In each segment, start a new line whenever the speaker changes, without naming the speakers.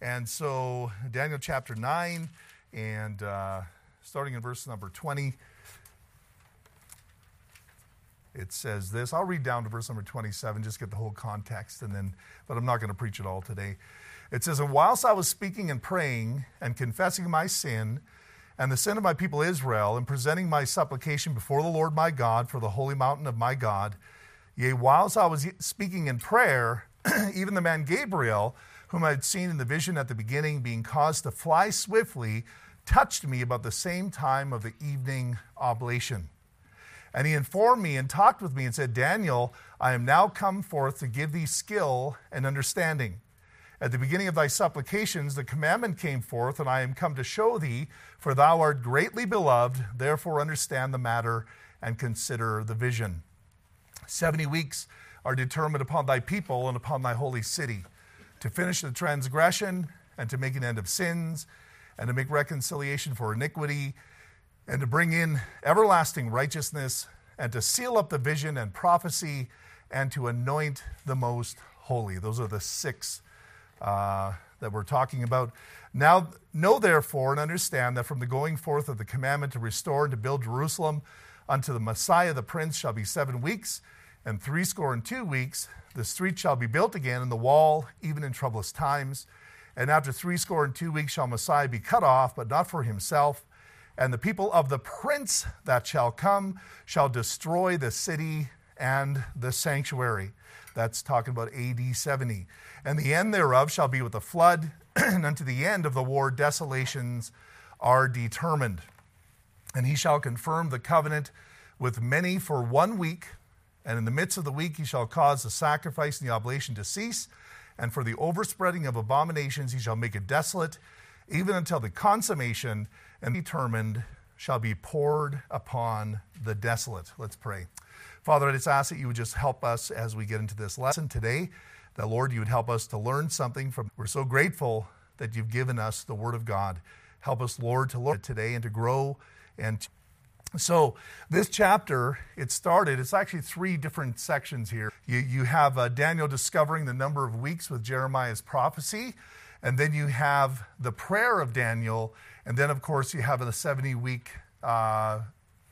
And so, Daniel chapter 9, and uh, starting in verse number 20, it says this. I'll read down to verse number 27, just get the whole context, and then, but I'm not going to preach it all today. It says, And whilst I was speaking and praying and confessing my sin and the sin of my people Israel, and presenting my supplication before the Lord my God for the holy mountain of my God, yea, whilst I was speaking in prayer, even the man Gabriel, whom I had seen in the vision at the beginning, being caused to fly swiftly, touched me about the same time of the evening oblation. And he informed me and talked with me and said, Daniel, I am now come forth to give thee skill and understanding. At the beginning of thy supplications, the commandment came forth, and I am come to show thee, for thou art greatly beloved, therefore understand the matter and consider the vision. Seventy weeks are determined upon thy people and upon thy holy city, to finish the transgression and to make an end of sins, and to make reconciliation for iniquity, and to bring in everlasting righteousness, and to seal up the vision and prophecy, and to anoint the most holy. Those are the six uh, that we're talking about. Now, know therefore and understand that from the going forth of the commandment to restore and to build Jerusalem unto the Messiah the Prince shall be seven weeks, and threescore and two weeks the street shall be built again, and the wall even in troublous times. And after threescore and two weeks shall Messiah be cut off, but not for himself. And the people of the prince that shall come shall destroy the city and the sanctuary. That's talking about AD 70. And the end thereof shall be with a flood, and unto the end of the war desolations are determined. And he shall confirm the covenant with many for one week, and in the midst of the week he shall cause the sacrifice and the oblation to cease, and for the overspreading of abominations he shall make it desolate, even until the consummation and determined shall be poured upon the desolate. Let's pray. Father, I just ask that you would just help us as we get into this lesson today that, Lord, you would help us to learn something from. We're so grateful that you've given us the Word of God. Help us, Lord, to learn it today and to grow. And so, this chapter, it started, it's actually three different sections here. You, you have uh, Daniel discovering the number of weeks with Jeremiah's prophecy, and then you have the prayer of Daniel, and then, of course, you have the 70 week uh,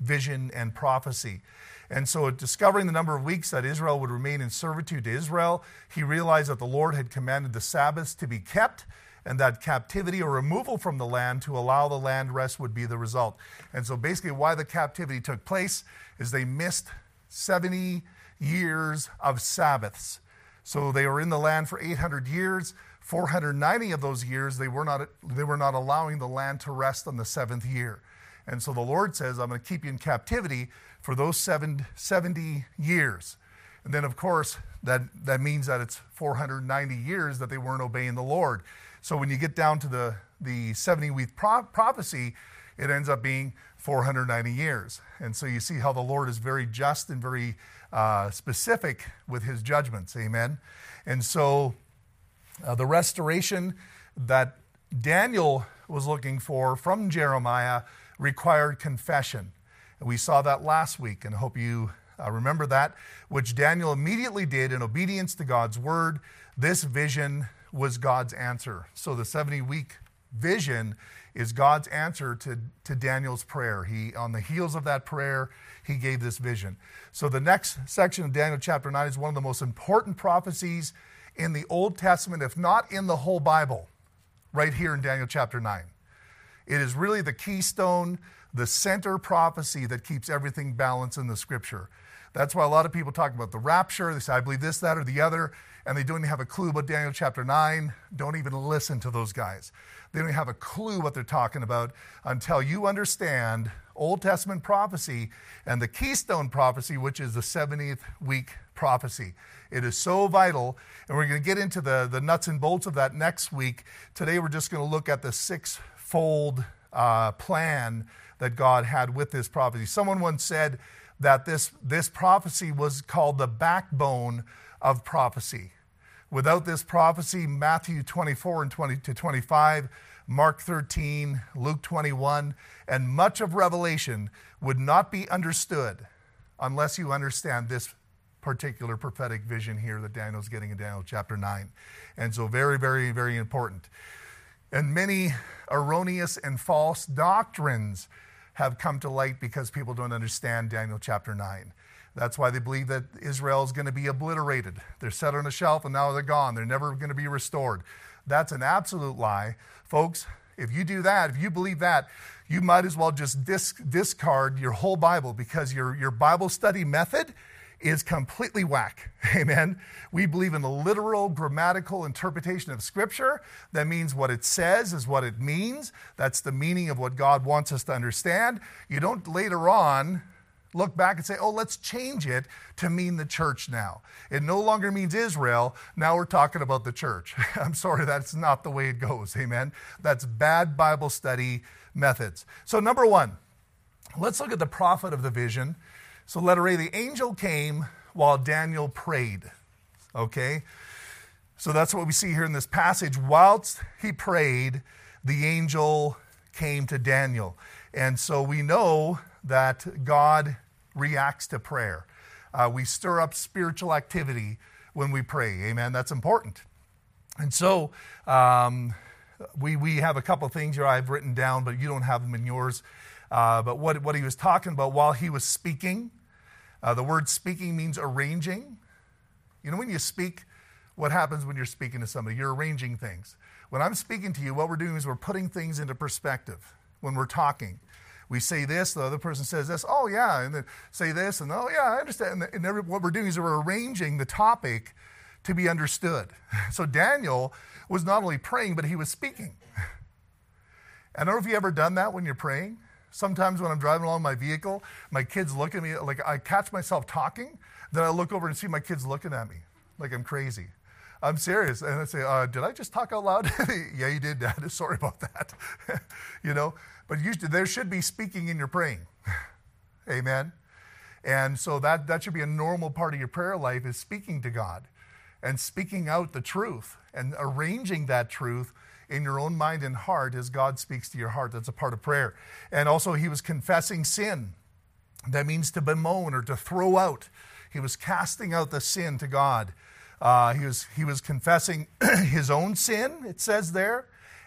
vision and prophecy. And so, discovering the number of weeks that Israel would remain in servitude to Israel, he realized that the Lord had commanded the Sabbaths to be kept and that captivity or removal from the land to allow the land rest would be the result. And so, basically, why the captivity took place is they missed 70 years of Sabbaths. So, they were in the land for 800 years. 490 of those years, they were not, they were not allowing the land to rest on the seventh year. And so the Lord says, I'm going to keep you in captivity for those seven, 70 years. And then, of course, that, that means that it's 490 years that they weren't obeying the Lord. So when you get down to the, the 70 week pro- prophecy, it ends up being 490 years. And so you see how the Lord is very just and very uh, specific with his judgments. Amen. And so uh, the restoration that Daniel was looking for from Jeremiah required confession. And we saw that last week, and I hope you uh, remember that, which Daniel immediately did in obedience to God's word. This vision was God's answer. So the 70 week vision is God's answer to, to Daniel's prayer. He, on the heels of that prayer, he gave this vision. So the next section of Daniel chapter 9 is one of the most important prophecies in the Old Testament, if not in the whole Bible, right here in Daniel chapter 9. It is really the keystone the center prophecy that keeps everything balanced in the scripture. That's why a lot of people talk about the rapture. They say, I believe this, that, or the other, and they don't even have a clue about Daniel chapter 9. Don't even listen to those guys. They don't even have a clue what they're talking about until you understand Old Testament prophecy and the keystone prophecy, which is the 70th week prophecy. It is so vital, and we're going to get into the, the nuts and bolts of that next week. Today, we're just going to look at the six-fold uh, plan that God had with this prophecy. Someone once said that this, this prophecy was called the backbone of prophecy. Without this prophecy, Matthew 24 and 20 to 25, Mark 13, Luke 21, and much of Revelation would not be understood unless you understand this particular prophetic vision here that Daniel's getting in Daniel chapter 9. And so, very, very, very important. And many erroneous and false doctrines have come to light because people don't understand Daniel chapter 9. That's why they believe that Israel is going to be obliterated. They're set on a shelf and now they're gone. They're never going to be restored. That's an absolute lie. Folks, if you do that, if you believe that, you might as well just disc, discard your whole Bible because your, your Bible study method is completely whack. Amen. We believe in the literal grammatical interpretation of Scripture. That means what it says is what it means. That's the meaning of what God wants us to understand. You don't later on look back and say, oh, let's change it to mean the church now. It no longer means Israel. Now we're talking about the church. I'm sorry, that's not the way it goes. Amen. That's bad Bible study methods. So, number one, let's look at the prophet of the vision. So, letter A, the angel came while Daniel prayed. Okay? So, that's what we see here in this passage. Whilst he prayed, the angel came to Daniel. And so we know that God reacts to prayer. Uh, we stir up spiritual activity when we pray. Amen. That's important. And so um, we, we have a couple things here I've written down, but you don't have them in yours. Uh, but what, what he was talking about while he was speaking, uh, the word speaking means arranging. You know, when you speak, what happens when you're speaking to somebody? You're arranging things. When I'm speaking to you, what we're doing is we're putting things into perspective when we're talking we say this, the other person says this, oh yeah, and then say this, and oh yeah, I understand. And, and every, what we're doing is we're arranging the topic to be understood. So Daniel was not only praying, but he was speaking. I don't know if you've ever done that when you're praying. Sometimes when I'm driving along my vehicle, my kids look at me like I catch myself talking, then I look over and see my kids looking at me like I'm crazy. I'm serious. And I say, uh, Did I just talk out loud? yeah, you did, Dad. Sorry about that. you know, but you, there should be speaking in your praying. Amen. And so that, that should be a normal part of your prayer life is speaking to God and speaking out the truth and arranging that truth in your own mind and heart as God speaks to your heart. That's a part of prayer. And also, he was confessing sin. That means to bemoan or to throw out. He was casting out the sin to God. Uh, he, was, he was confessing his own sin, it says there,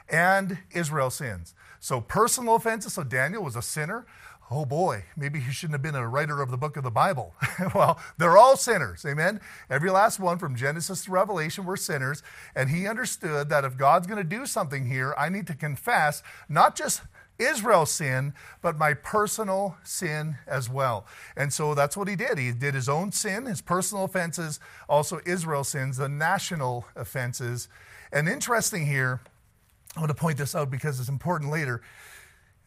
and Israel's sins. So, personal offenses. So, Daniel was a sinner. Oh boy, maybe he shouldn't have been a writer of the book of the Bible. well, they're all sinners. Amen. Every last one from Genesis to Revelation were sinners. And he understood that if God's going to do something here, I need to confess not just Israel's sin, but my personal sin as well. And so that's what he did. He did his own sin, his personal offenses, also Israel's sins, the national offenses. And interesting here, I want to point this out because it's important later.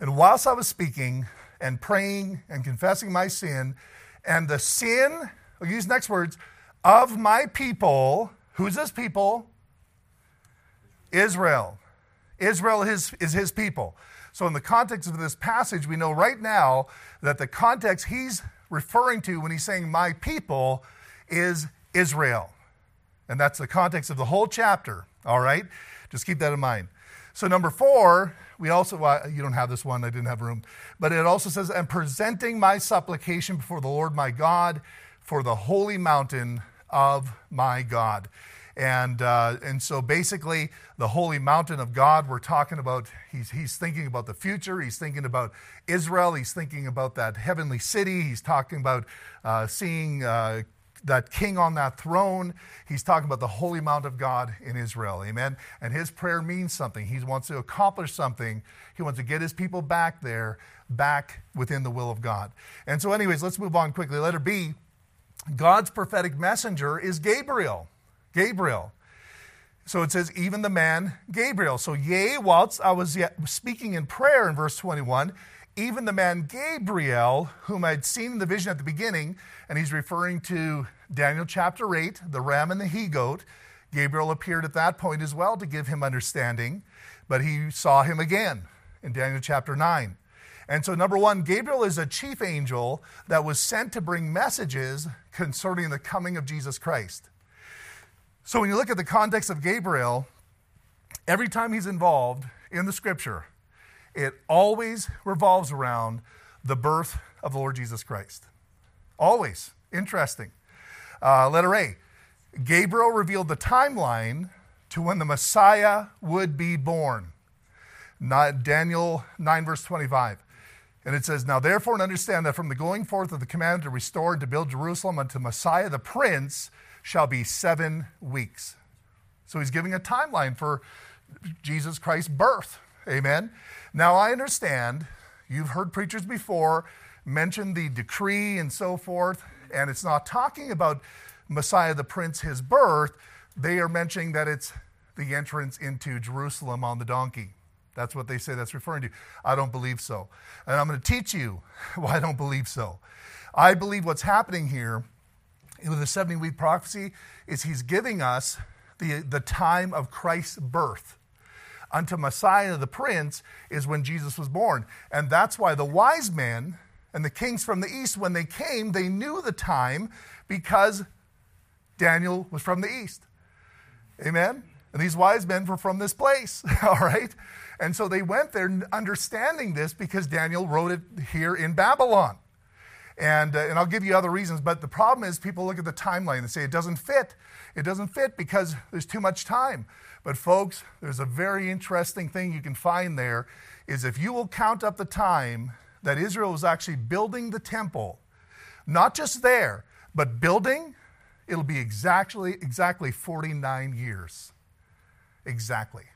And whilst I was speaking and praying and confessing my sin, and the sin, I'll use next words, of my people, who's this people? Israel. Israel is, is his people. So, in the context of this passage, we know right now that the context he's referring to when he's saying my people is Israel. And that's the context of the whole chapter, all right? Just keep that in mind. So, number four, we also, well, you don't have this one, I didn't have room, but it also says, and presenting my supplication before the Lord my God for the holy mountain of my God. And, uh, and so basically, the holy mountain of God, we're talking about, he's, he's thinking about the future. He's thinking about Israel. He's thinking about that heavenly city. He's talking about uh, seeing uh, that king on that throne. He's talking about the holy mount of God in Israel. Amen. And his prayer means something. He wants to accomplish something. He wants to get his people back there, back within the will of God. And so, anyways, let's move on quickly. Letter B God's prophetic messenger is Gabriel. Gabriel. So it says, even the man Gabriel. So, yea, whilst I was yet speaking in prayer in verse 21, even the man Gabriel, whom I'd seen in the vision at the beginning, and he's referring to Daniel chapter 8, the ram and the he goat. Gabriel appeared at that point as well to give him understanding, but he saw him again in Daniel chapter 9. And so, number one, Gabriel is a chief angel that was sent to bring messages concerning the coming of Jesus Christ. So, when you look at the context of Gabriel, every time he's involved in the scripture, it always revolves around the birth of the Lord Jesus Christ. Always. Interesting. Uh, letter A Gabriel revealed the timeline to when the Messiah would be born. Not Daniel 9, verse 25. And it says, Now therefore, and understand that from the going forth of the command to restore and to build Jerusalem unto Messiah the Prince shall be seven weeks. So he's giving a timeline for Jesus Christ's birth. Amen. Now I understand you've heard preachers before mention the decree and so forth, and it's not talking about Messiah the Prince, his birth. They are mentioning that it's the entrance into Jerusalem on the donkey. That's what they say that's referring to. I don't believe so. And I'm going to teach you why I don't believe so. I believe what's happening here with the 70 week prophecy is he's giving us the, the time of Christ's birth. Unto Messiah the Prince is when Jesus was born. And that's why the wise men and the kings from the east, when they came, they knew the time because Daniel was from the east. Amen? And these wise men were from this place, all right? And so they went there understanding this because Daniel wrote it here in Babylon. And, uh, and I'll give you other reasons, but the problem is people look at the timeline and say it doesn't fit. It doesn't fit because there's too much time. But folks, there's a very interesting thing you can find there is if you will count up the time that Israel was actually building the temple, not just there, but building, it'll be exactly exactly 49 years. Exactly.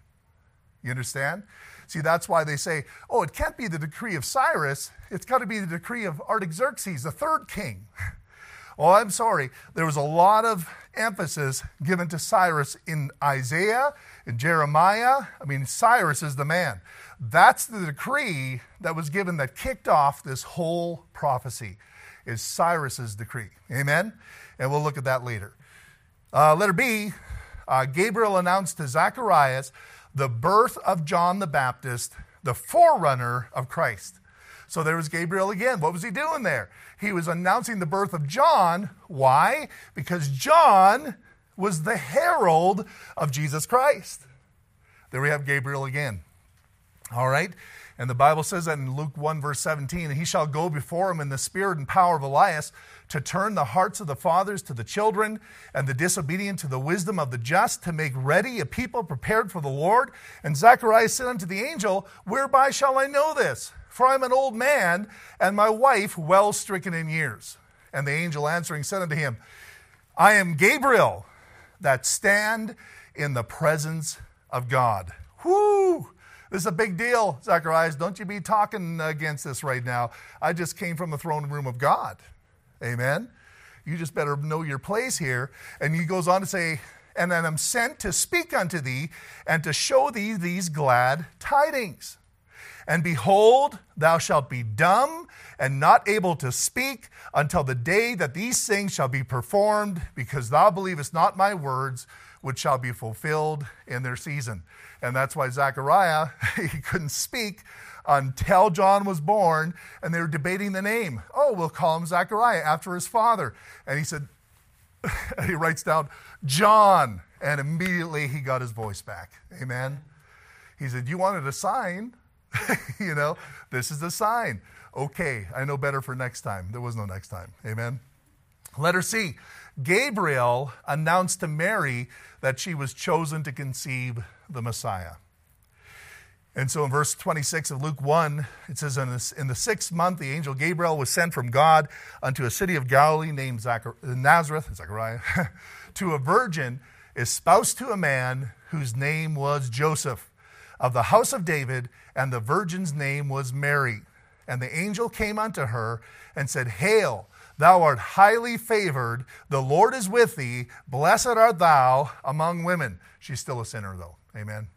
You understand? See, that's why they say, oh, it can't be the decree of Cyrus. It's got to be the decree of Artaxerxes, the third king. well, I'm sorry. There was a lot of emphasis given to Cyrus in Isaiah, in Jeremiah. I mean, Cyrus is the man. That's the decree that was given that kicked off this whole prophecy, is Cyrus's decree. Amen? And we'll look at that later. Uh, letter B, uh, Gabriel announced to Zacharias the birth of John the Baptist, the forerunner of Christ. So there was Gabriel again. What was he doing there? He was announcing the birth of John. Why? Because John was the herald of Jesus Christ. There we have Gabriel again. All right? And the Bible says that in Luke 1, verse 17, he shall go before him in the spirit and power of Elias to turn the hearts of the fathers to the children, and the disobedient to the wisdom of the just, to make ready a people prepared for the Lord. And Zacharias said unto the angel, Whereby shall I know this? For I am an old man, and my wife well stricken in years. And the angel answering said unto him, I am Gabriel, that stand in the presence of God. Whoo! This is a big deal, Zacharias. Don't you be talking against this right now. I just came from the throne room of God. Amen. You just better know your place here. And he goes on to say, And then I'm sent to speak unto thee and to show thee these glad tidings. And behold, thou shalt be dumb and not able to speak until the day that these things shall be performed, because thou believest not my words, which shall be fulfilled in their season. And that's why Zechariah, he couldn't speak until John was born, and they were debating the name. Oh, we'll call him Zechariah after his father. And he said, he writes down, John. And immediately he got his voice back. Amen. He said, You wanted a sign? you know, this is the sign. Okay, I know better for next time. There was no next time. Amen. Letter C Gabriel announced to Mary that she was chosen to conceive the Messiah. And so in verse 26 of Luke 1, it says, In, the sixth month, the angel Gabriel was sent from God unto a city of Galilee named Nazareth, to a virgin espoused to a man whose name was Joseph, of the house of David, and the virgin's name was Mary. And the angel came unto her and said, Hail, thou art highly favored, the Lord is with thee, blessed art thou among women. She's still a sinner, though. Amen.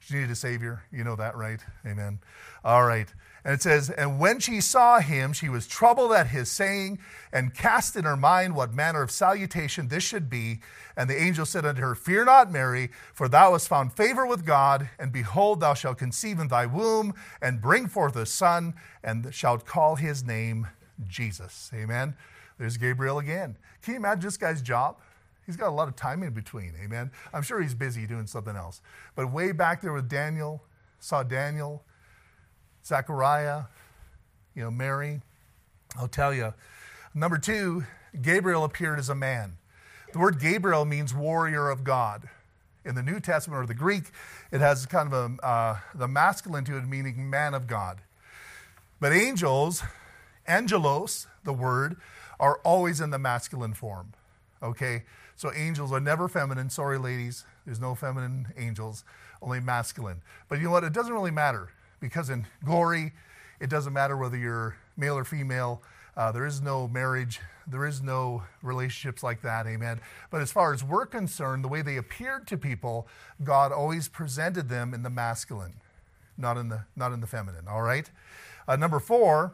She needed a Savior. You know that, right? Amen. All right. And it says, And when she saw him, she was troubled at his saying, and cast in her mind what manner of salutation this should be. And the angel said unto her, Fear not, Mary, for thou hast found favor with God, and behold, thou shalt conceive in thy womb, and bring forth a son, and shalt call his name Jesus. Amen. There's Gabriel again. Can you imagine this guy's job? He's got a lot of time in between, amen. I'm sure he's busy doing something else. But way back there with Daniel, saw Daniel, Zechariah, you know, Mary. I'll tell you, Number two, Gabriel appeared as a man. The word Gabriel means warrior of God. In the New Testament or the Greek, it has kind of a, uh, the masculine to it, meaning man of God. But angels, angelos, the word, are always in the masculine form. Okay? So angels are never feminine. Sorry, ladies. There's no feminine angels, only masculine. But you know what? It doesn't really matter because in glory, it doesn't matter whether you're male or female. Uh, there is no marriage. There is no relationships like that. Amen. But as far as we're concerned, the way they appeared to people, God always presented them in the masculine, not in the, not in the feminine. All right? Uh, number four,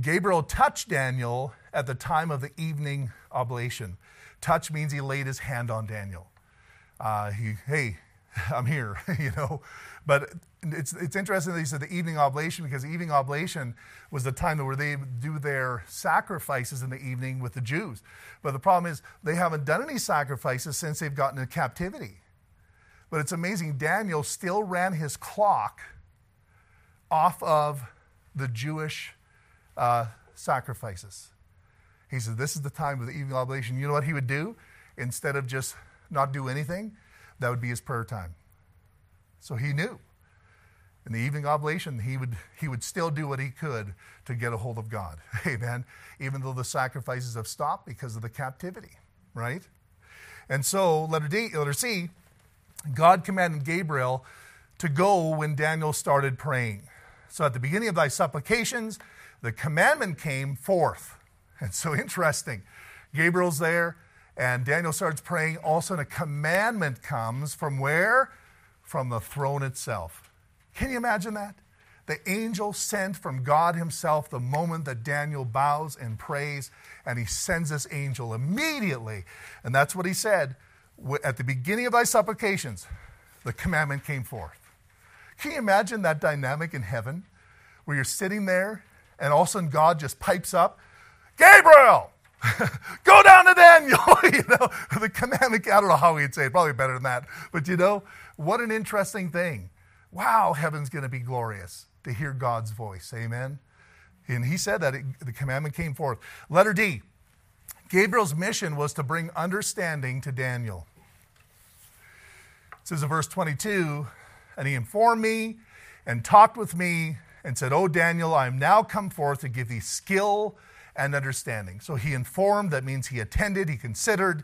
Gabriel touched Daniel at the time of the evening oblation. Touch means he laid his hand on Daniel. Uh, he, hey, I'm here, you know. But it's, it's interesting that he said the evening oblation because the evening oblation was the time where they do their sacrifices in the evening with the Jews. But the problem is they haven't done any sacrifices since they've gotten into captivity. But it's amazing, Daniel still ran his clock off of the Jewish uh, sacrifices. He said, This is the time of the evening oblation. You know what he would do? Instead of just not do anything, that would be his prayer time. So he knew. In the evening oblation, he would, he would still do what he could to get a hold of God. Amen. Even though the sacrifices have stopped because of the captivity, right? And so, letter D, letter C, God commanded Gabriel to go when Daniel started praying. So at the beginning of thy supplications, the commandment came forth. And so interesting. Gabriel's there, and Daniel starts praying. All of a sudden, a commandment comes from where? From the throne itself. Can you imagine that? The angel sent from God Himself the moment that Daniel bows and prays, and He sends this angel immediately. And that's what He said. At the beginning of thy supplications, the commandment came forth. Can you imagine that dynamic in heaven where you're sitting there and all of a sudden God just pipes up, Gabriel, go down to Daniel. you know, the commandment, I don't know how he'd say it, probably better than that. But you know, what an interesting thing. Wow, heaven's going to be glorious to hear God's voice. Amen. And he said that it, the commandment came forth. Letter D Gabriel's mission was to bring understanding to Daniel. It says in verse 22 And he informed me and talked with me and said, Oh, Daniel, I am now come forth to give thee skill and understanding. So he informed, that means he attended, he considered.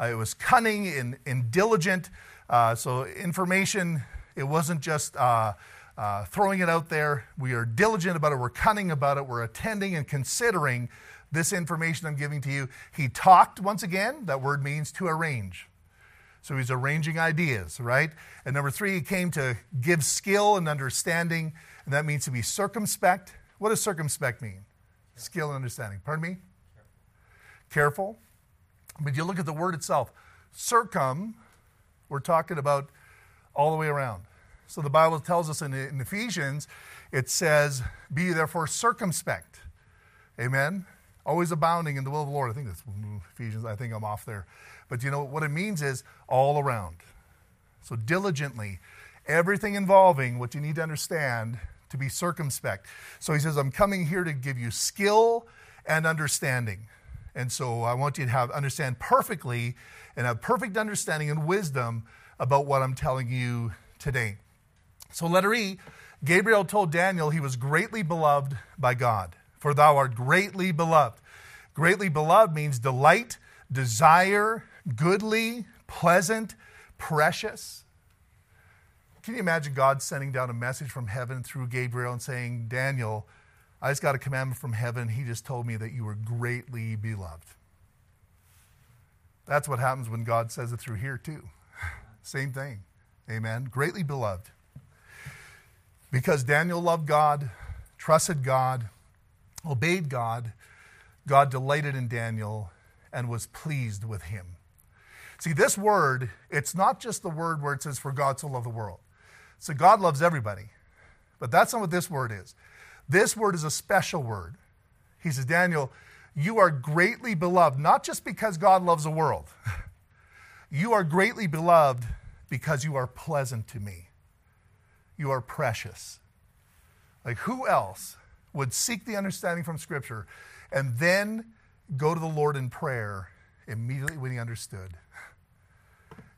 Uh, it was cunning and, and diligent. Uh, so information, it wasn't just uh, uh, throwing it out there. We are diligent about it, we're cunning about it, we're attending and considering this information I'm giving to you. He talked, once again, that word means to arrange. So he's arranging ideas, right? And number three, he came to give skill and understanding, and that means to be circumspect. What does circumspect mean? Skill and understanding. Pardon me? Careful. But you look at the word itself. Circum, we're talking about all the way around. So the Bible tells us in, in Ephesians, it says, Be therefore circumspect. Amen? Always abounding in the will of the Lord. I think that's Ephesians. I think I'm off there. But you know what it means is all around. So diligently, everything involving what you need to understand to be circumspect. So he says, I'm coming here to give you skill and understanding. And so I want you to have understand perfectly and have perfect understanding and wisdom about what I'm telling you today. So letter E, Gabriel told Daniel he was greatly beloved by God. For thou art greatly beloved. Greatly beloved means delight, desire, goodly, pleasant, precious. Can you imagine God sending down a message from heaven through Gabriel and saying, Daniel, I just got a commandment from heaven. He just told me that you were greatly beloved. That's what happens when God says it through here, too. Same thing. Amen. Greatly beloved. Because Daniel loved God, trusted God, obeyed God, God delighted in Daniel and was pleased with him. See, this word, it's not just the word where it says, for God so loved the world. So God loves everybody. But that's not what this word is. This word is a special word. He says, Daniel, you are greatly beloved, not just because God loves the world. you are greatly beloved because you are pleasant to me. You are precious. Like, who else would seek the understanding from Scripture, and then go to the Lord in prayer immediately when he understood.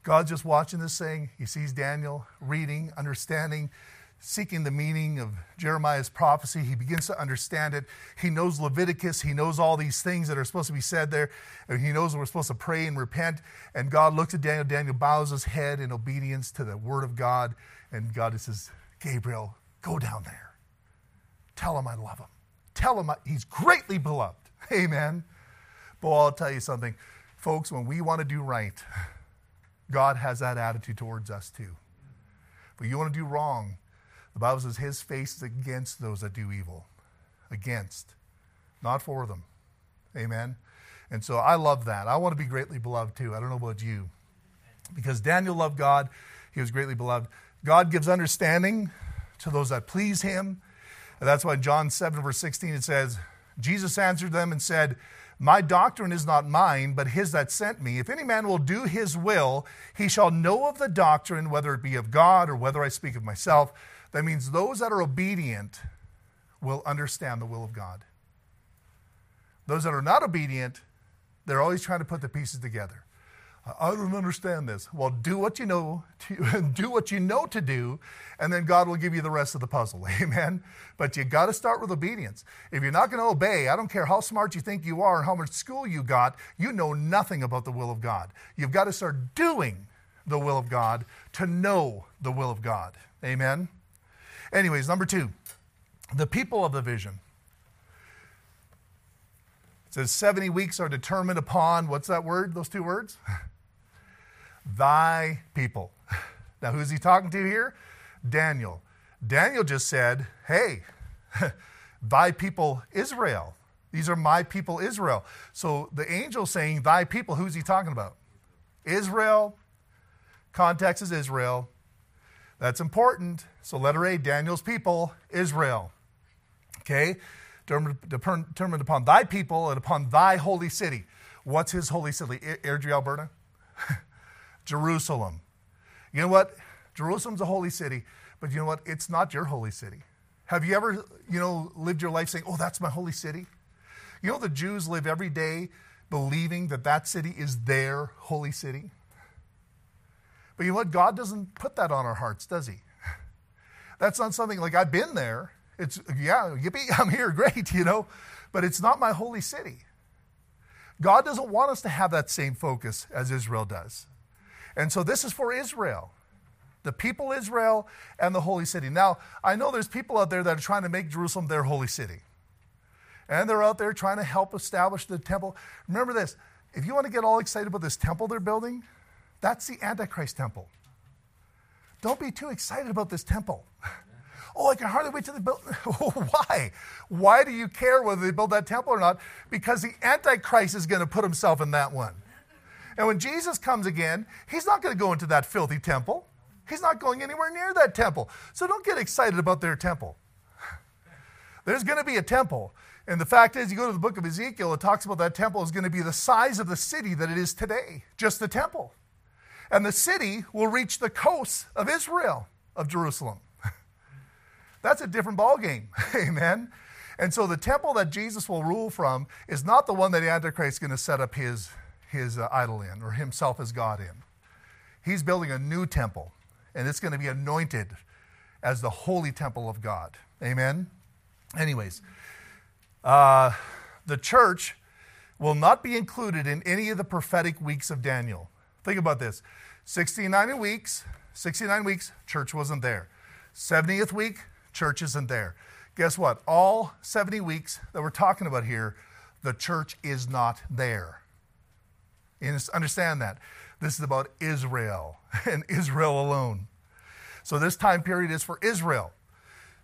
God's just watching this thing. He sees Daniel reading, understanding, seeking the meaning of Jeremiah's prophecy. He begins to understand it. He knows Leviticus. He knows all these things that are supposed to be said there. And he knows we're supposed to pray and repent. And God looks at Daniel. Daniel bows his head in obedience to the word of God. And God says, Gabriel, go down there. Tell him I love him. Tell him I, he's greatly beloved. Amen. But I'll tell you something. Folks, when we want to do right, God has that attitude towards us too. But you want to do wrong, the Bible says his face is against those that do evil. Against, not for them. Amen. And so I love that. I want to be greatly beloved too. I don't know about you. Because Daniel loved God, he was greatly beloved. God gives understanding to those that please him. And that's why in John 7, verse 16, it says, Jesus answered them and said, My doctrine is not mine, but his that sent me. If any man will do his will, he shall know of the doctrine, whether it be of God or whether I speak of myself. That means those that are obedient will understand the will of God. Those that are not obedient, they're always trying to put the pieces together. I don't understand this. Well, do what you know, to, do what you know to do, and then God will give you the rest of the puzzle. Amen. But you got to start with obedience. If you're not going to obey, I don't care how smart you think you are or how much school you got, you know nothing about the will of God. You've got to start doing the will of God to know the will of God. Amen. Anyways, number two, the people of the vision. It says 70 weeks are determined upon, what's that word, those two words? Thy people. Now, who's he talking to here? Daniel. Daniel just said, Hey, thy people Israel. These are my people Israel. So the angel saying, Thy people, who's he talking about? Israel. Context is Israel. That's important. So, letter A, Daniel's people, Israel. Okay? Determined upon thy people and upon thy holy city. What's his holy city? Airdrie, Alberta? Jerusalem. You know what? Jerusalem's a holy city, but you know what? It's not your holy city. Have you ever, you know, lived your life saying, oh, that's my holy city? You know, the Jews live every day believing that that city is their holy city. But you know what? God doesn't put that on our hearts, does He? That's not something like I've been there. It's, yeah, yippee, I'm here, great, you know, but it's not my holy city. God doesn't want us to have that same focus as Israel does. And so this is for Israel, the people Israel and the holy city. Now, I know there's people out there that are trying to make Jerusalem their holy city. And they're out there trying to help establish the temple. Remember this if you want to get all excited about this temple they're building, that's the Antichrist temple. Don't be too excited about this temple. Oh, I can hardly wait till they build. Why? Why do you care whether they build that temple or not? Because the Antichrist is going to put himself in that one. And when Jesus comes again, he's not going to go into that filthy temple. He's not going anywhere near that temple. So don't get excited about their temple. There's going to be a temple. And the fact is, you go to the book of Ezekiel, it talks about that temple is going to be the size of the city that it is today, just the temple and the city will reach the coasts of Israel, of Jerusalem. That's a different ballgame. Amen. And so the temple that Jesus will rule from is not the one that Antichrist is going to set up his, his uh, idol in or himself as God in. He's building a new temple, and it's going to be anointed as the holy temple of God. Amen. Anyways, uh, the church will not be included in any of the prophetic weeks of Daniel. Think about this 69 weeks, 69 weeks, church wasn't there. 70th week, church isn't there. Guess what? All 70 weeks that we're talking about here, the church is not there. You understand that. This is about Israel and Israel alone. So this time period is for Israel.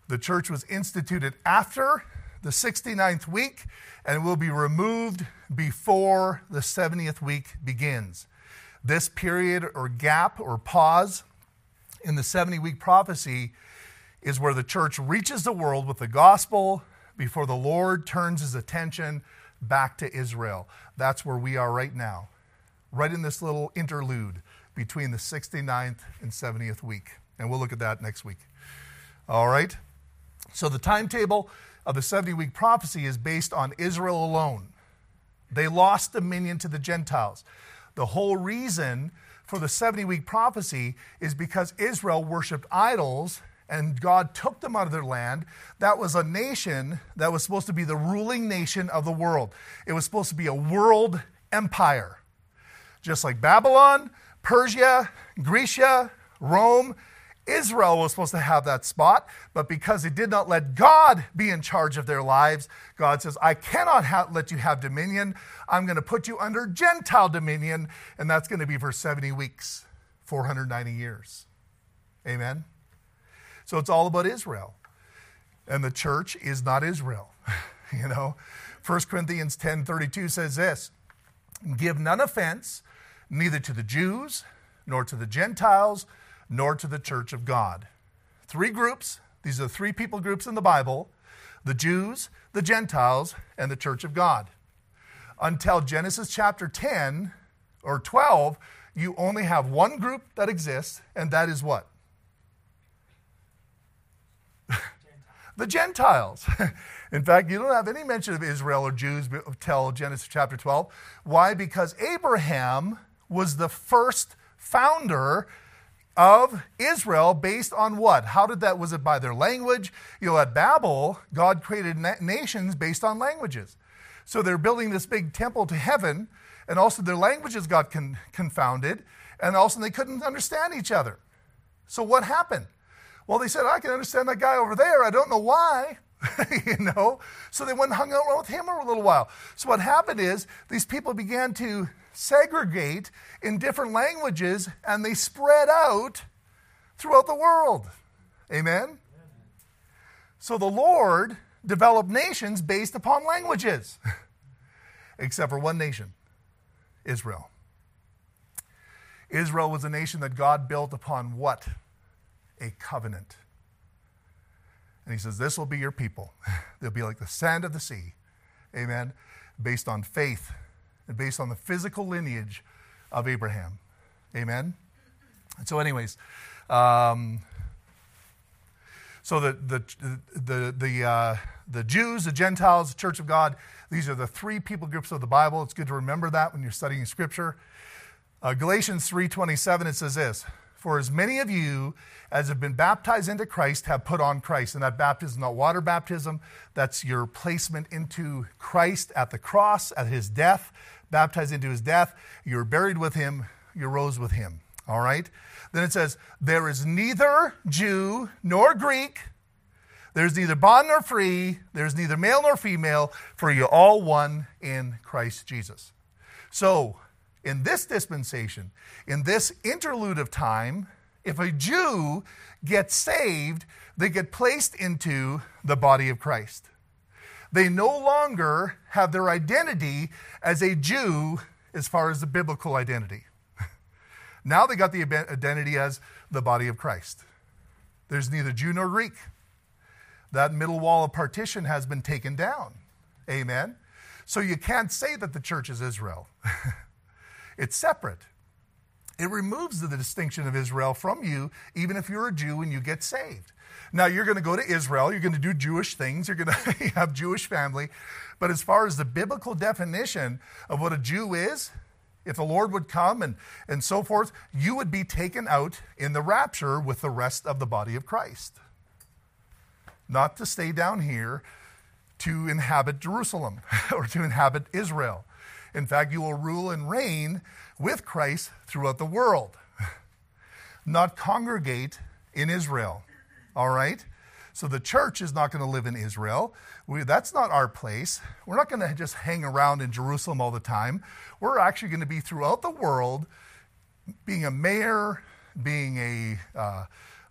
The church was instituted after the 69th week and will be removed before the 70th week begins. This period or gap or pause in the 70 week prophecy is where the church reaches the world with the gospel before the Lord turns his attention back to Israel. That's where we are right now, right in this little interlude between the 69th and 70th week. And we'll look at that next week. All right? So the timetable of the 70 week prophecy is based on Israel alone. They lost dominion to the Gentiles. The whole reason for the 70 week prophecy is because Israel worshiped idols and God took them out of their land. That was a nation that was supposed to be the ruling nation of the world. It was supposed to be a world empire. Just like Babylon, Persia, Grecia, Rome, Israel was supposed to have that spot, but because they did not let God be in charge of their lives, God says, I cannot ha- let you have dominion. I'm going to put you under Gentile dominion, and that's going to be for 70 weeks, 490 years. Amen? So it's all about Israel. And the church is not Israel. you know, 1 Corinthians 10 32 says this Give none offense, neither to the Jews, nor to the Gentiles nor to the church of God. Three groups, these are three people groups in the Bible the Jews, the Gentiles, and the church of God. Until Genesis chapter 10 or 12, you only have one group that exists, and that is what? The Gentiles. In fact, you don't have any mention of Israel or Jews until Genesis chapter 12. Why? Because Abraham was the first founder of Israel based on what? How did that, was it by their language? You know, at Babel, God created na- nations based on languages. So they're building this big temple to heaven, and also their languages got con- confounded, and also they couldn't understand each other. So what happened? Well, they said, I can understand that guy over there. I don't know why. you know? So they went and hung out with him for a little while. So what happened is these people began to segregate in different languages and they spread out throughout the world. Amen? So the Lord developed nations based upon languages, except for one nation Israel. Israel was a nation that God built upon what? A covenant. And he says, This will be your people. They'll be like the sand of the sea. Amen. Based on faith and based on the physical lineage of Abraham. Amen? And so, anyways, um, so the, the, the, the, uh, the Jews, the Gentiles, the Church of God, these are the three people groups of the Bible. It's good to remember that when you're studying Scripture. Uh, Galatians 3.27, it says this, For as many of you as have been baptized into Christ have put on Christ. And that baptism is not water baptism. That's your placement into Christ at the cross, at his death baptized into his death, You're buried with him, you rose with him. All right? Then it says, There is neither Jew nor Greek, there's neither bond nor free, there's neither male nor female, for you all one in Christ Jesus. So, in this dispensation, in this interlude of time, if a Jew gets saved, they get placed into the body of Christ. They no longer have their identity as a Jew as far as the biblical identity. now they got the identity as the body of Christ. There's neither Jew nor Greek. That middle wall of partition has been taken down. Amen. So you can't say that the church is Israel. it's separate. It removes the distinction of Israel from you, even if you're a Jew and you get saved. Now, you're going to go to Israel, you're going to do Jewish things, you're going to have Jewish family. But as far as the biblical definition of what a Jew is, if the Lord would come and, and so forth, you would be taken out in the rapture with the rest of the body of Christ. Not to stay down here to inhabit Jerusalem or to inhabit Israel. In fact, you will rule and reign with Christ throughout the world, not congregate in Israel. All right? So the church is not going to live in Israel. We, that's not our place. We're not going to just hang around in Jerusalem all the time. We're actually going to be throughout the world, being a mayor, being a uh,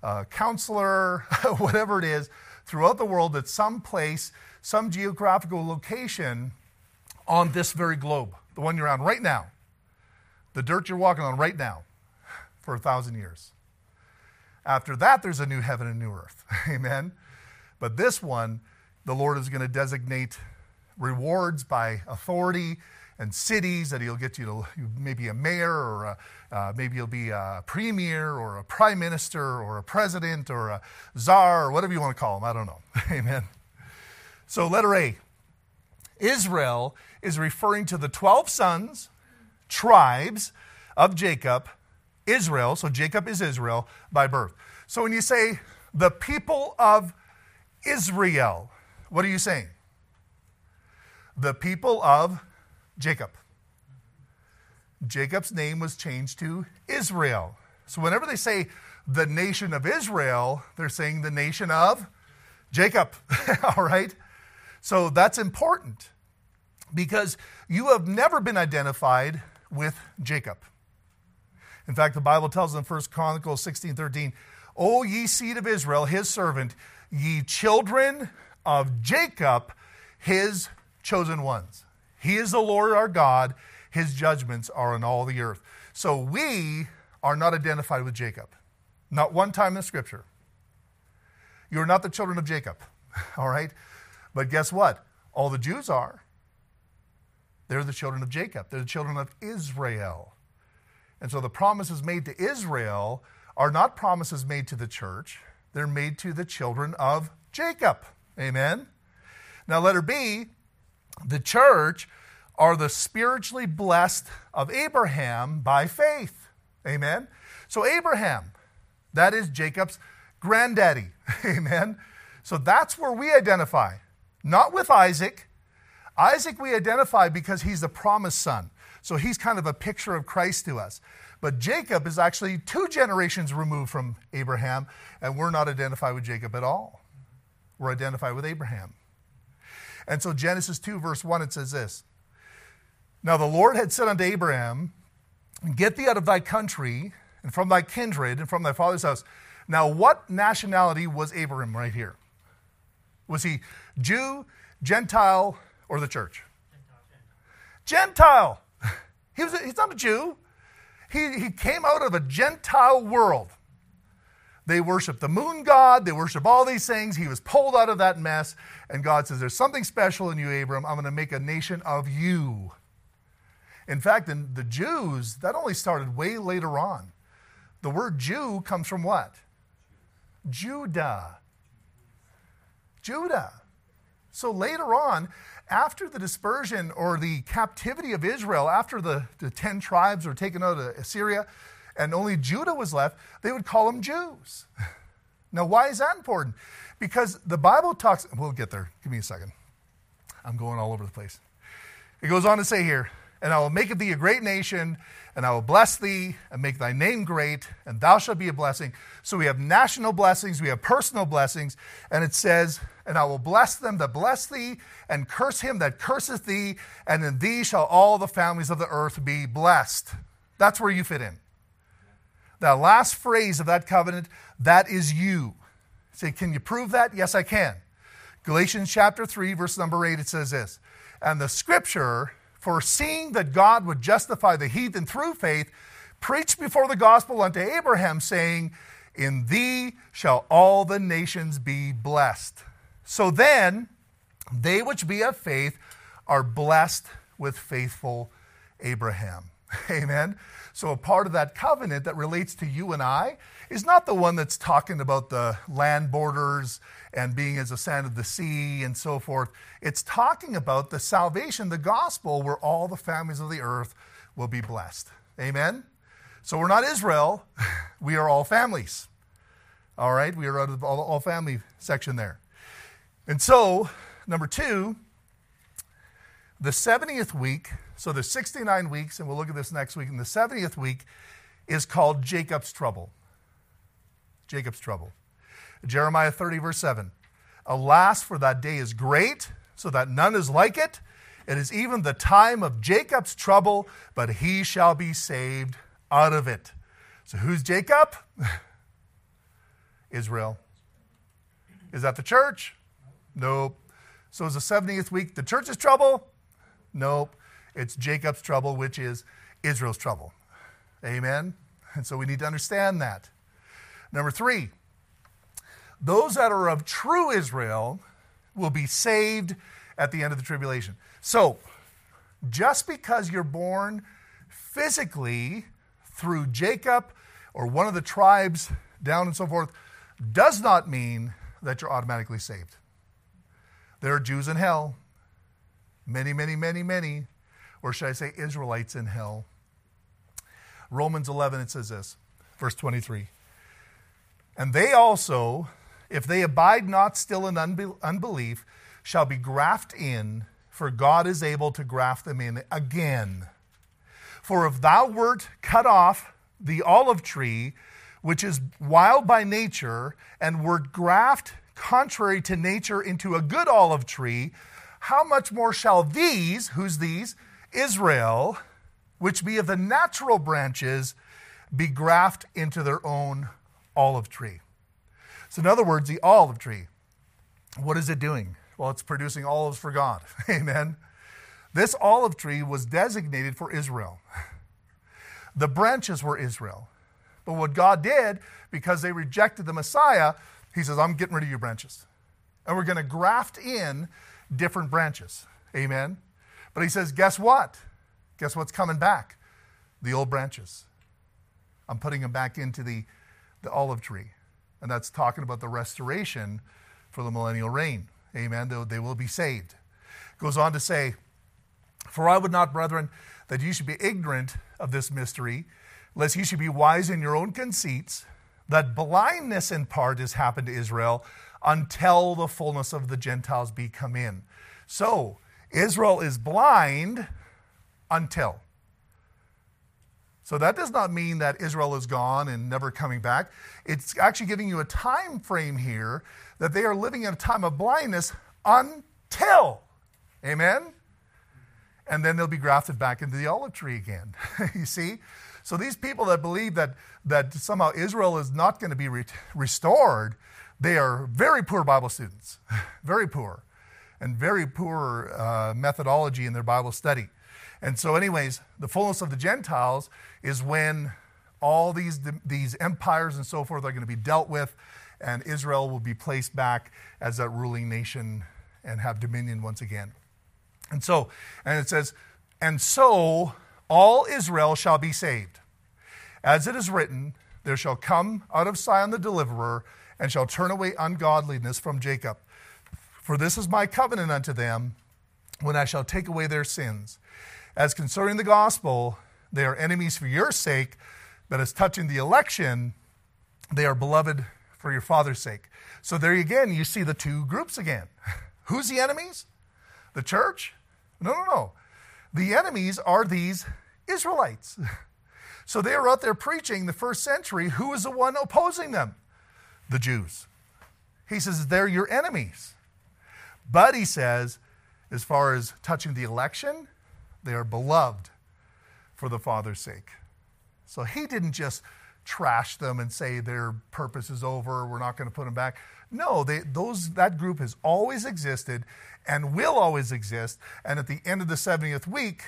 uh, counselor, whatever it is, throughout the world at some place, some geographical location on this very globe, the one you're on right now, the dirt you're walking on right now for a thousand years. After that, there's a new heaven and new earth. Amen. But this one, the Lord is going to designate rewards by authority and cities that he'll get you to maybe a mayor or a, uh, maybe you'll be a premier or a prime minister or a president or a czar or whatever you want to call him. I don't know. Amen. So, letter A Israel is referring to the 12 sons, tribes of Jacob, Israel. So, Jacob is Israel by birth. So, when you say the people of Israel, what are you saying? The people of Jacob. Jacob's name was changed to Israel. So, whenever they say the nation of Israel, they're saying the nation of Jacob. All right? So that's important because you have never been identified with Jacob. In fact, the Bible tells in 1 Chronicles 16 13, O ye seed of Israel, his servant, ye children of Jacob, his chosen ones. He is the Lord our God, his judgments are on all the earth. So we are not identified with Jacob. Not one time in scripture. You are not the children of Jacob, all right? But guess what? All the Jews are. They're the children of Jacob, they're the children of Israel. And so the promises made to Israel are not promises made to the church, they're made to the children of Jacob. Amen? Now, letter B, the church are the spiritually blessed of Abraham by faith. Amen? So, Abraham, that is Jacob's granddaddy. Amen. So that's where we identify, not with Isaac. Isaac we identify because he's the promised son. So he's kind of a picture of Christ to us. But Jacob is actually two generations removed from Abraham, and we're not identified with Jacob at all. We're identified with Abraham. And so Genesis 2, verse 1, it says this Now the Lord had said unto Abraham, Get thee out of thy country and from thy kindred and from thy father's house. Now, what nationality was Abraham right here? Was he Jew, Gentile, or the church? Gentile. He was, he's not a Jew. He, he came out of a Gentile world. They worship the moon god, they worship all these things. He was pulled out of that mess, and God says, There's something special in you, Abram. I'm going to make a nation of you. In fact, in the Jews, that only started way later on. The word Jew comes from what? Judah. Judah. So later on, after the dispersion or the captivity of Israel, after the, the 10 tribes were taken out of Assyria and only Judah was left, they would call them Jews. Now, why is that important? Because the Bible talks, we'll get there. Give me a second. I'm going all over the place. It goes on to say here, and I will make of thee a great nation, and I will bless thee and make thy name great, and thou shalt be a blessing. So we have national blessings, we have personal blessings, and it says, And I will bless them that bless thee, and curse him that curseth thee, and in thee shall all the families of the earth be blessed. That's where you fit in. That last phrase of that covenant, that is you. Say, can you prove that? Yes, I can. Galatians chapter 3, verse number 8, it says this And the scripture foreseeing that God would justify the heathen through faith, preached before the gospel unto Abraham, saying, In thee shall all the nations be blessed. So then, they which be of faith are blessed with faithful Abraham. Amen. So, a part of that covenant that relates to you and I is not the one that's talking about the land borders and being as the sand of the sea and so forth. It's talking about the salvation, the gospel, where all the families of the earth will be blessed. Amen? So we're not Israel, we are all families. All right? We are out of the all family section there. And so, number two, the 70th week, so there's 69 weeks, and we'll look at this next week, and the 70th week is called Jacob's trouble. Jacob's trouble. Jeremiah 30, verse 7. Alas, for that day is great, so that none is like it. It is even the time of Jacob's trouble, but he shall be saved out of it. So who's Jacob? Israel. Is that the church? Nope. So is the 70th week the church's trouble? Nope. It's Jacob's trouble, which is Israel's trouble. Amen? And so we need to understand that. Number three, those that are of true Israel will be saved at the end of the tribulation. So, just because you're born physically through Jacob or one of the tribes down and so forth does not mean that you're automatically saved. There are Jews in hell. Many, many, many, many. Or should I say Israelites in hell? Romans 11, it says this, verse 23. And they also, if they abide not still in unbelief, shall be grafted in, for God is able to graft them in again. For if thou wert cut off the olive tree, which is wild by nature, and wert graft contrary to nature into a good olive tree, how much more shall these, who's these? Israel, which be of the natural branches, be graft into their own olive tree. So, in other words, the olive tree, what is it doing? Well, it's producing olives for God. Amen. This olive tree was designated for Israel. The branches were Israel. But what God did, because they rejected the Messiah, He says, I'm getting rid of your branches. And we're going to graft in different branches. Amen. But He says, guess what? Guess what's coming back? The old branches. I'm putting them back into the, the olive tree. And that's talking about the restoration for the millennial reign. Amen. They, they will be saved. Goes on to say, For I would not, brethren, that you should be ignorant of this mystery, lest you should be wise in your own conceits, that blindness in part has happened to Israel until the fullness of the Gentiles be come in. So, Israel is blind until. So that does not mean that Israel is gone and never coming back. It's actually giving you a time frame here that they are living in a time of blindness until. Amen? And then they'll be grafted back into the olive tree again. you see? So these people that believe that, that somehow Israel is not going to be re- restored, they are very poor Bible students. very poor. And very poor uh, methodology in their Bible study. And so, anyways, the fullness of the Gentiles is when all these, these empires and so forth are going to be dealt with, and Israel will be placed back as that ruling nation and have dominion once again. And so, and it says, and so all Israel shall be saved. As it is written, there shall come out of Sion the deliverer, and shall turn away ungodliness from Jacob. For this is my covenant unto them when I shall take away their sins. As concerning the gospel, they are enemies for your sake, but as touching the election, they are beloved for your father's sake. So there again, you see the two groups again. Who's the enemies? The church? No, no, no. The enemies are these Israelites. So they are out there preaching the first century. Who is the one opposing them? The Jews. He says they're your enemies. But he says, as far as touching the election, they are beloved for the Father's sake. So he didn't just trash them and say their purpose is over, we're not going to put them back. No, they, those, that group has always existed and will always exist. And at the end of the 70th week,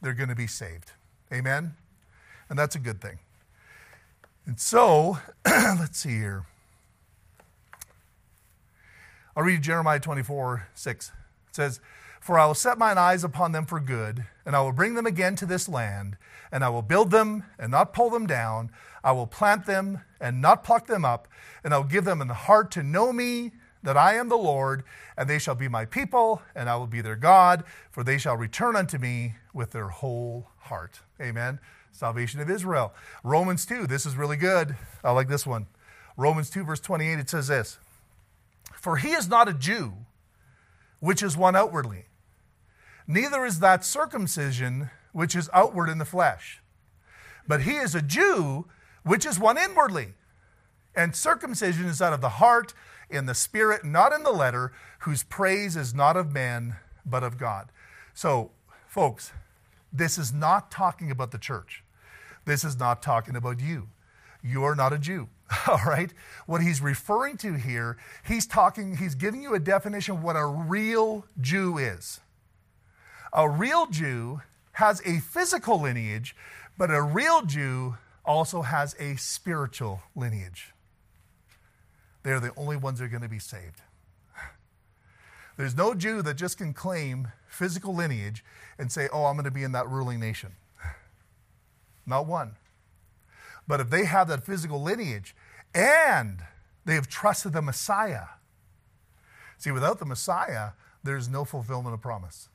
they're going to be saved. Amen? And that's a good thing. And so, let's see here. I'll read Jeremiah 24 6. It says, for I will set mine eyes upon them for good, and I will bring them again to this land, and I will build them and not pull them down. I will plant them and not pluck them up, and I will give them an heart to know me, that I am the Lord, and they shall be my people, and I will be their God, for they shall return unto me with their whole heart. Amen. Salvation of Israel. Romans 2, this is really good. I like this one. Romans 2, verse 28, it says this For he is not a Jew, which is one outwardly Neither is that circumcision which is outward in the flesh. But he is a Jew, which is one inwardly. And circumcision is out of the heart, in the spirit, not in the letter, whose praise is not of man, but of God. So, folks, this is not talking about the church. This is not talking about you. You are not a Jew. All right? What he's referring to here, he's talking, he's giving you a definition of what a real Jew is. A real Jew has a physical lineage, but a real Jew also has a spiritual lineage. They're the only ones that are going to be saved. There's no Jew that just can claim physical lineage and say, oh, I'm going to be in that ruling nation. Not one. But if they have that physical lineage and they have trusted the Messiah, See, without the Messiah, there's no fulfillment of promise.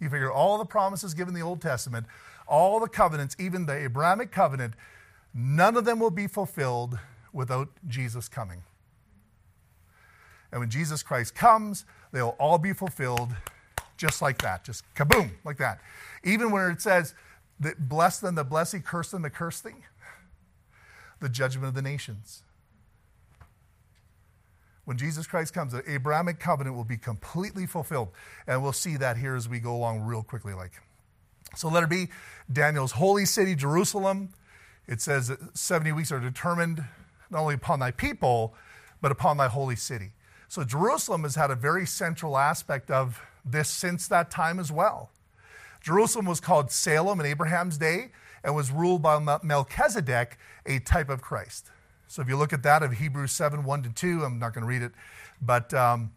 You figure all the promises given in the Old Testament, all the covenants, even the Abrahamic covenant, none of them will be fulfilled without Jesus coming. And when Jesus Christ comes, they'll all be fulfilled just like that, just kaboom, like that. Even when it says, that bless them the blessing, curse them the curse the judgment of the nations. When Jesus Christ comes, the Abrahamic covenant will be completely fulfilled. And we'll see that here as we go along real quickly. Like, so let it be Daniel's holy city, Jerusalem. It says that 70 weeks are determined not only upon thy people, but upon thy holy city. So Jerusalem has had a very central aspect of this since that time as well. Jerusalem was called Salem in Abraham's day and was ruled by Melchizedek, a type of Christ. So if you look at that of Hebrews 7 1 to 2, I'm not going to read it, but um,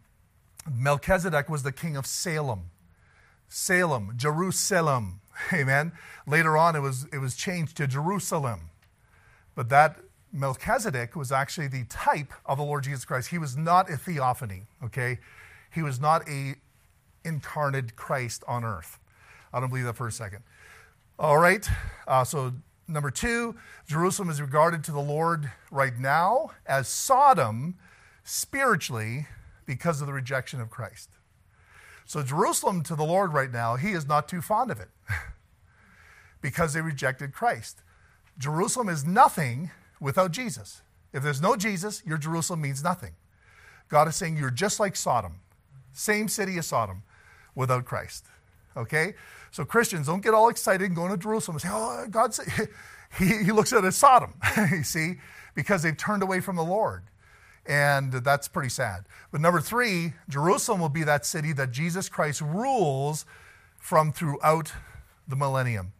Melchizedek was the king of Salem. Salem, Jerusalem. Amen. Later on, it was, it was changed to Jerusalem. But that Melchizedek was actually the type of the Lord Jesus Christ. He was not a theophany, okay? He was not a incarnate Christ on earth. I don't believe that for a second. All right. Uh, so Number two, Jerusalem is regarded to the Lord right now as Sodom spiritually because of the rejection of Christ. So, Jerusalem to the Lord right now, he is not too fond of it because they rejected Christ. Jerusalem is nothing without Jesus. If there's no Jesus, your Jerusalem means nothing. God is saying you're just like Sodom, same city as Sodom, without Christ. Okay? So Christians don't get all excited and go to Jerusalem and say, oh, God, he, he looks at it as Sodom, you see, because they've turned away from the Lord. And that's pretty sad. But number three, Jerusalem will be that city that Jesus Christ rules from throughout the millennium.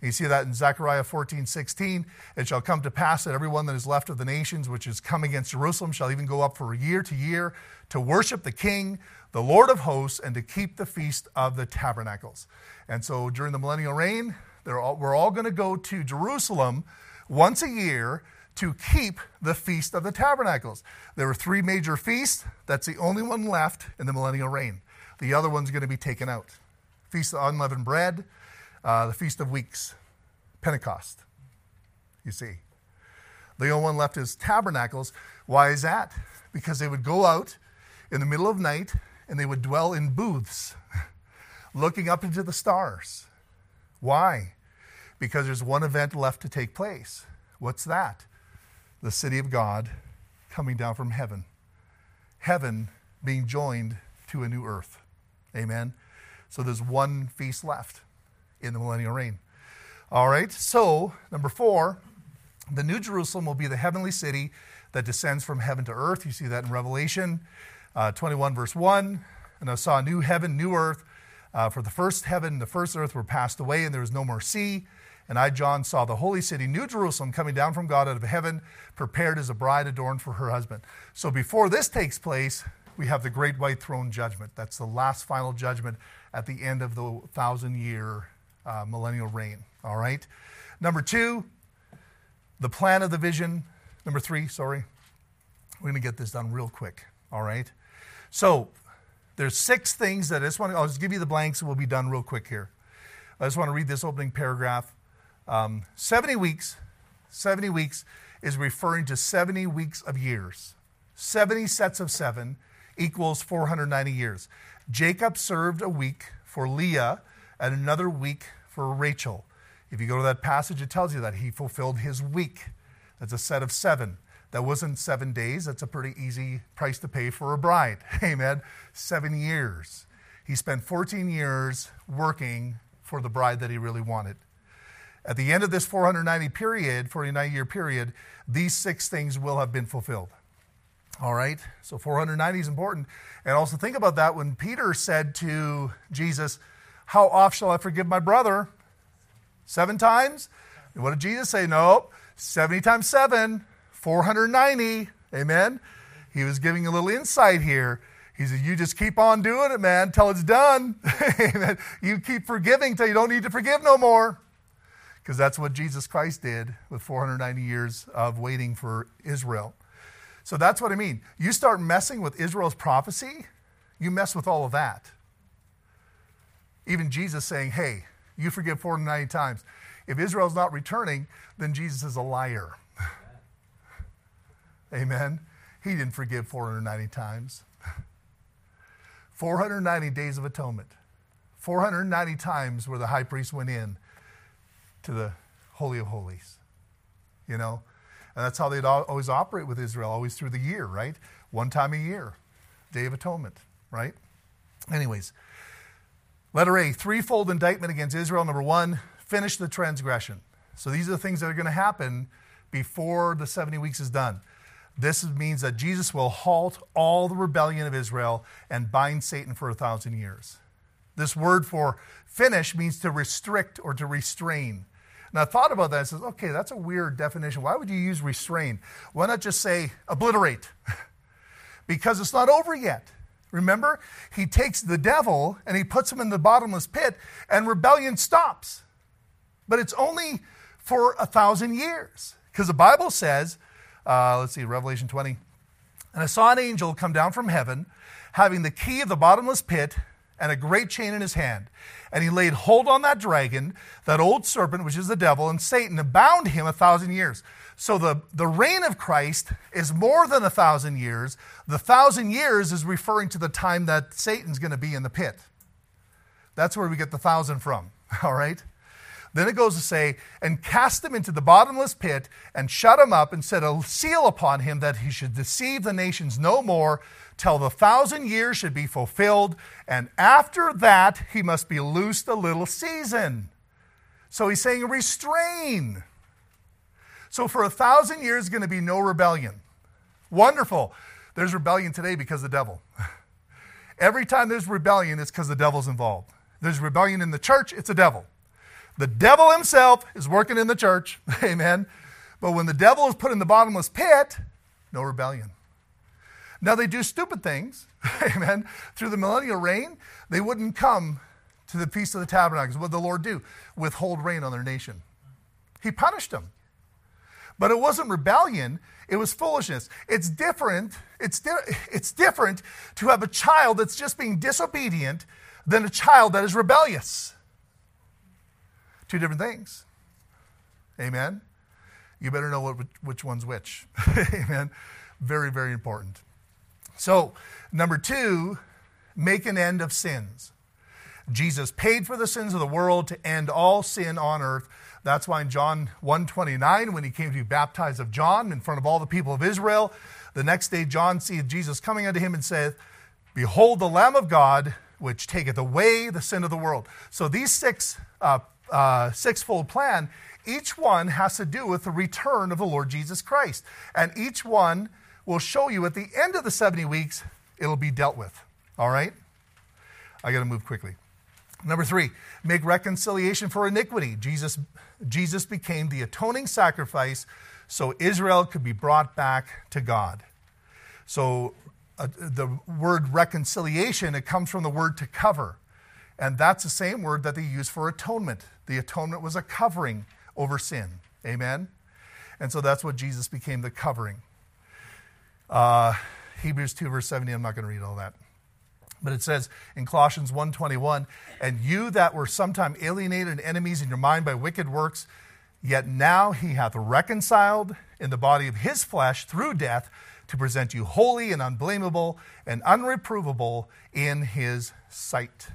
And you see that in Zechariah 14, 16. It shall come to pass that everyone that is left of the nations which is come against Jerusalem shall even go up for a year to year to worship the King, the Lord of hosts, and to keep the feast of the tabernacles. And so during the millennial reign, all, we're all going to go to Jerusalem once a year to keep the Feast of the Tabernacles. There were three major feasts. That's the only one left in the millennial reign. The other one's going to be taken out. Feast of Unleavened Bread, uh, the Feast of Weeks, Pentecost. You see. The only one left is tabernacles. Why is that? Because they would go out in the middle of night and they would dwell in booths, looking up into the stars. Why? Because there's one event left to take place. What's that? The city of God coming down from heaven. Heaven being joined to a new earth. Amen. So there's one feast left in the millennial reign. All right, so number four, the New Jerusalem will be the heavenly city that descends from heaven to earth. You see that in Revelation uh, 21, verse 1. And I saw a new heaven, new earth. Uh, for the first heaven and the first earth were passed away, and there was no more sea. And I, John, saw the holy city, New Jerusalem, coming down from God out of heaven, prepared as a bride adorned for her husband. So before this takes place, we have the great white throne judgment. That's the last final judgment at the end of the thousand year uh, millennial reign. All right. Number two, the plan of the vision. Number three, sorry. We're going to get this done real quick. All right. So there's six things that I just want to, I'll just give you the blanks and we'll be done real quick here. I just want to read this opening paragraph. Um, 70 weeks, 70 weeks is referring to 70 weeks of years. 70 sets of seven equals 490 years. Jacob served a week for Leah and another week for Rachel. If you go to that passage, it tells you that he fulfilled his week. That's a set of seven. That wasn't seven days. That's a pretty easy price to pay for a bride. Amen. Seven years. He spent 14 years working for the bride that he really wanted. At the end of this 490 period, 49 year period, these six things will have been fulfilled. All right? So 490 is important. And also think about that when Peter said to Jesus, How oft shall I forgive my brother? Seven times? And what did Jesus say? No, 70 times seven. 490. Amen. He was giving a little insight here. He said, You just keep on doing it, man, till it's done. Amen. You keep forgiving till you don't need to forgive no more. Because that's what Jesus Christ did with 490 years of waiting for Israel. So that's what I mean. You start messing with Israel's prophecy, you mess with all of that. Even Jesus saying, hey, you forgive 490 times. If Israel's not returning, then Jesus is a liar. Amen. He didn't forgive 490 times. 490 days of atonement. 490 times where the high priest went in to the Holy of Holies. You know? And that's how they'd always operate with Israel, always through the year, right? One time a year, Day of Atonement, right? Anyways, letter A, threefold indictment against Israel. Number one, finish the transgression. So these are the things that are going to happen before the 70 weeks is done. This means that Jesus will halt all the rebellion of Israel and bind Satan for a thousand years. This word for finish means to restrict or to restrain. Now, I thought about that and says, okay, that's a weird definition. Why would you use restrain? Why not just say obliterate? because it's not over yet. Remember, he takes the devil and he puts him in the bottomless pit, and rebellion stops. But it's only for a thousand years. Because the Bible says, uh, let's see, Revelation 20. And I saw an angel come down from heaven, having the key of the bottomless pit and a great chain in his hand. And he laid hold on that dragon, that old serpent, which is the devil, and Satan, and bound him a thousand years. So the, the reign of Christ is more than a thousand years. The thousand years is referring to the time that Satan's going to be in the pit. That's where we get the thousand from, all right? Then it goes to say, and cast him into the bottomless pit, and shut him up, and set a seal upon him that he should deceive the nations no more, till the thousand years should be fulfilled. And after that, he must be loosed a little season. So he's saying, restrain. So for a thousand years, going to be no rebellion. Wonderful. There's rebellion today because of the devil. Every time there's rebellion, it's because the devil's involved. There's rebellion in the church, it's the devil. The devil himself is working in the church. Amen. But when the devil is put in the bottomless pit, no rebellion. Now they do stupid things. Amen. Through the millennial reign, they wouldn't come to the Feast of the Tabernacles. What did the Lord do? Withhold rain on their nation. He punished them. But it wasn't rebellion, it was foolishness. It's different. It's, di- it's different to have a child that's just being disobedient than a child that is rebellious. Two different things. Amen. You better know what, which one's which. Amen. Very, very important. So, number two, make an end of sins. Jesus paid for the sins of the world to end all sin on earth. That's why in John 129, when he came to be baptized of John in front of all the people of Israel, the next day John seeth Jesus coming unto him and saith, Behold the Lamb of God, which taketh away the sin of the world. So these six uh, uh, sixfold plan, each one has to do with the return of the Lord Jesus Christ. And each one will show you at the end of the 70 weeks, it'll be dealt with. All right? I got to move quickly. Number three, make reconciliation for iniquity. Jesus, Jesus became the atoning sacrifice so Israel could be brought back to God. So uh, the word reconciliation, it comes from the word to cover. And that's the same word that they use for atonement. The atonement was a covering over sin. Amen? And so that's what Jesus became the covering. Uh, Hebrews 2, verse 70, I'm not going to read all that. But it says in Colossians 1.21, And you that were sometime alienated and enemies in your mind by wicked works, yet now he hath reconciled in the body of his flesh through death to present you holy and unblameable and unreprovable in his sight.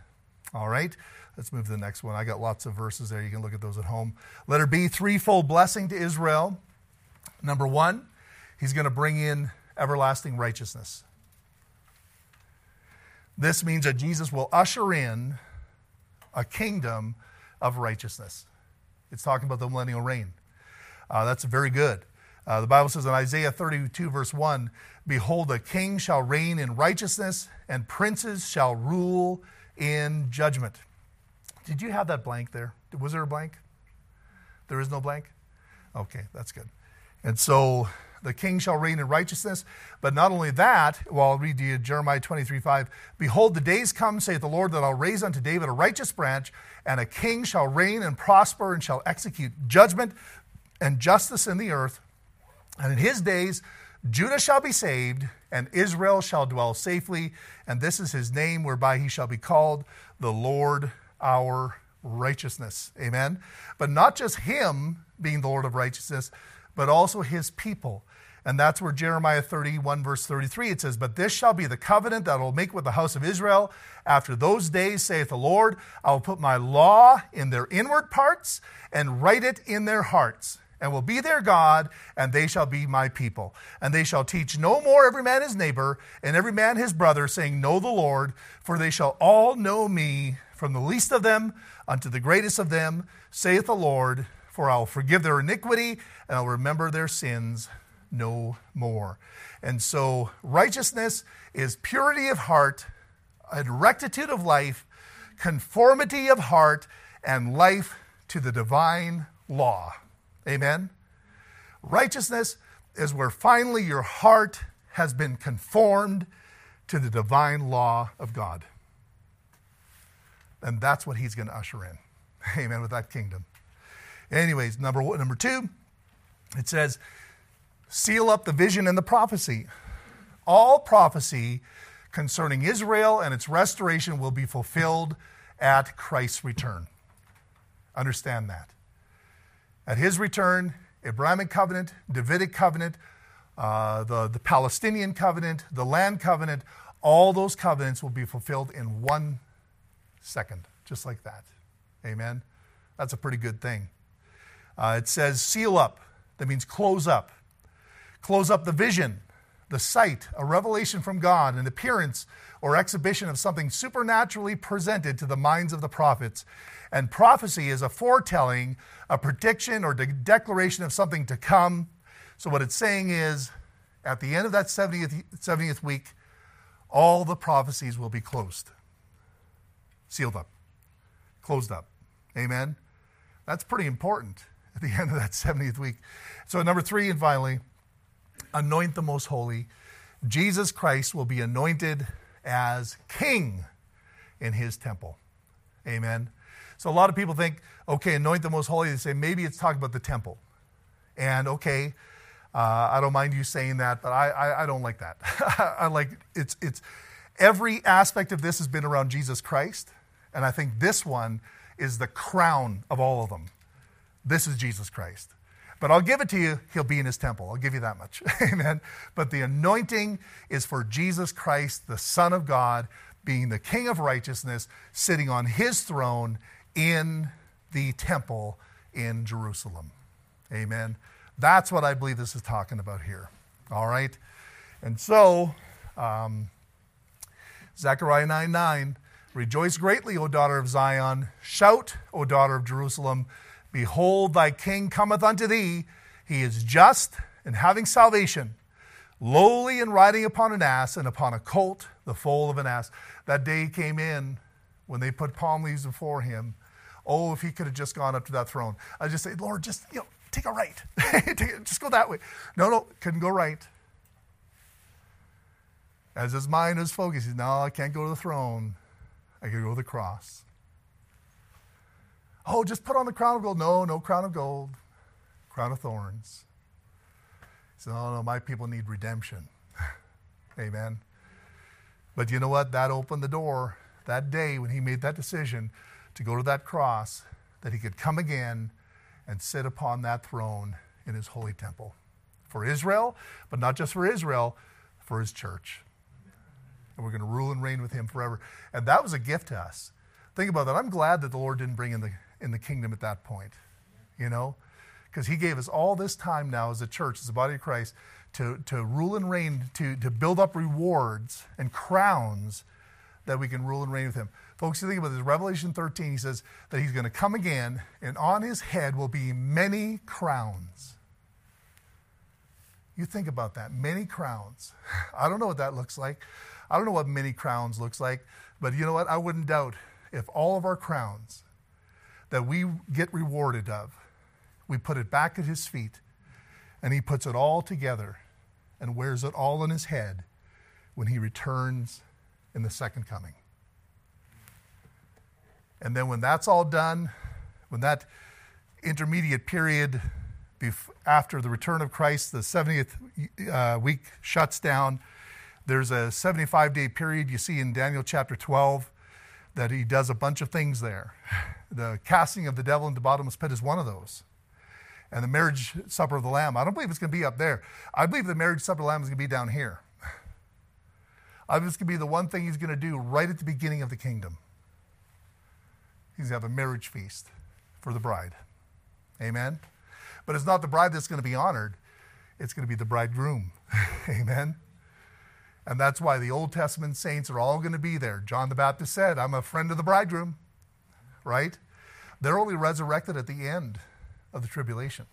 All right? Let's move to the next one. I got lots of verses there. You can look at those at home. Letter B, threefold blessing to Israel. Number one, he's going to bring in everlasting righteousness. This means that Jesus will usher in a kingdom of righteousness. It's talking about the millennial reign. Uh, that's very good. Uh, the Bible says in Isaiah 32, verse 1 Behold, a king shall reign in righteousness, and princes shall rule in judgment. Did you have that blank there? Was there a blank? There is no blank? Okay, that's good. And so the king shall reign in righteousness. But not only that, well, I'll read you Jeremiah 23 5. Behold, the days come, saith the Lord, that I'll raise unto David a righteous branch, and a king shall reign and prosper, and shall execute judgment and justice in the earth. And in his days Judah shall be saved, and Israel shall dwell safely, and this is his name whereby he shall be called the Lord our righteousness. Amen. But not just him being the Lord of righteousness, but also his people. And that's where Jeremiah 31, verse 33, it says, But this shall be the covenant that I will make with the house of Israel. After those days, saith the Lord, I will put my law in their inward parts and write it in their hearts and will be their God, and they shall be my people. And they shall teach no more every man his neighbor, and every man his brother, saying, Know the Lord, for they shall all know me, from the least of them unto the greatest of them, saith the Lord, for I will forgive their iniquity, and I'll remember their sins no more. And so, righteousness is purity of heart, a rectitude of life, conformity of heart, and life to the divine law. Amen? Righteousness is where finally your heart has been conformed to the divine law of God. And that's what he's going to usher in. Amen, with that kingdom. Anyways, number one, number two, it says, seal up the vision and the prophecy. All prophecy concerning Israel and its restoration will be fulfilled at Christ's return. Understand that. At his return, Abrahamic covenant, Davidic covenant, uh, the, the Palestinian covenant, the land covenant, all those covenants will be fulfilled in one second, just like that. Amen. That's a pretty good thing. Uh, it says seal up. That means close up. Close up the vision, the sight, a revelation from God, an appearance or exhibition of something supernaturally presented to the minds of the prophets. And prophecy is a foretelling, a prediction, or de- declaration of something to come. So, what it's saying is, at the end of that 70th, 70th week, all the prophecies will be closed, sealed up, closed up. Amen? That's pretty important at the end of that 70th week. So, number three, and finally, anoint the most holy. Jesus Christ will be anointed as king in his temple. Amen. So a lot of people think, okay, anoint the most holy. They say maybe it's talking about the temple. And okay, uh, I don't mind you saying that, but I, I, I don't like that. I like it's it's every aspect of this has been around Jesus Christ, and I think this one is the crown of all of them. This is Jesus Christ. But I'll give it to you, he'll be in his temple. I'll give you that much. Amen. But the anointing is for Jesus Christ, the Son of God, being the King of righteousness, sitting on his throne in the temple in Jerusalem. Amen. That's what I believe this is talking about here. All right. And so, um, Zechariah 9 9, rejoice greatly, O daughter of Zion. Shout, O daughter of Jerusalem. Behold, thy king cometh unto thee. He is just and having salvation, lowly and riding upon an ass and upon a colt, the foal of an ass. That day came in when they put palm leaves before him. Oh, if he could have just gone up to that throne. I just say, Lord, just you know, take a right. just go that way. No, no, couldn't go right. As his mind was focused, he No, I can't go to the throne. I can go to the cross. Oh, just put on the crown of gold. No, no crown of gold. Crown of thorns. He said, Oh, no, my people need redemption. Amen. But you know what? That opened the door that day when he made that decision to go to that cross, that he could come again and sit upon that throne in his holy temple for Israel, but not just for Israel, for his church. And we're going to rule and reign with him forever. And that was a gift to us. Think about that. I'm glad that the Lord didn't bring in the in the kingdom at that point, you know? Because he gave us all this time now as a church, as a body of Christ, to, to rule and reign, to, to build up rewards and crowns that we can rule and reign with him. Folks, you think about this, Revelation 13, he says that he's going to come again, and on his head will be many crowns. You think about that, many crowns. I don't know what that looks like. I don't know what many crowns looks like, but you know what? I wouldn't doubt if all of our crowns that we get rewarded of. We put it back at his feet, and he puts it all together and wears it all on his head when he returns in the second coming. And then when that's all done, when that intermediate period after the return of Christ, the 70th uh, week shuts down. There's a 75 day period you see in Daniel chapter 12 that he does a bunch of things there. The casting of the devil into the bottomless pit is one of those. And the marriage supper of the Lamb, I don't believe it's going to be up there. I believe the marriage supper of the Lamb is going to be down here. I believe it's going to be the one thing he's going to do right at the beginning of the kingdom. He's going to have a marriage feast for the bride. Amen? But it's not the bride that's going to be honored, it's going to be the bridegroom. Amen? And that's why the Old Testament saints are all going to be there. John the Baptist said, I'm a friend of the bridegroom, right? They're only resurrected at the end of the tribulation.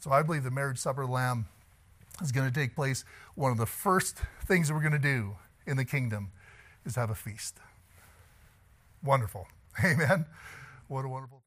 So I believe the marriage supper of the Lamb is going to take place. One of the first things that we're going to do in the kingdom is have a feast. Wonderful. Amen. What a wonderful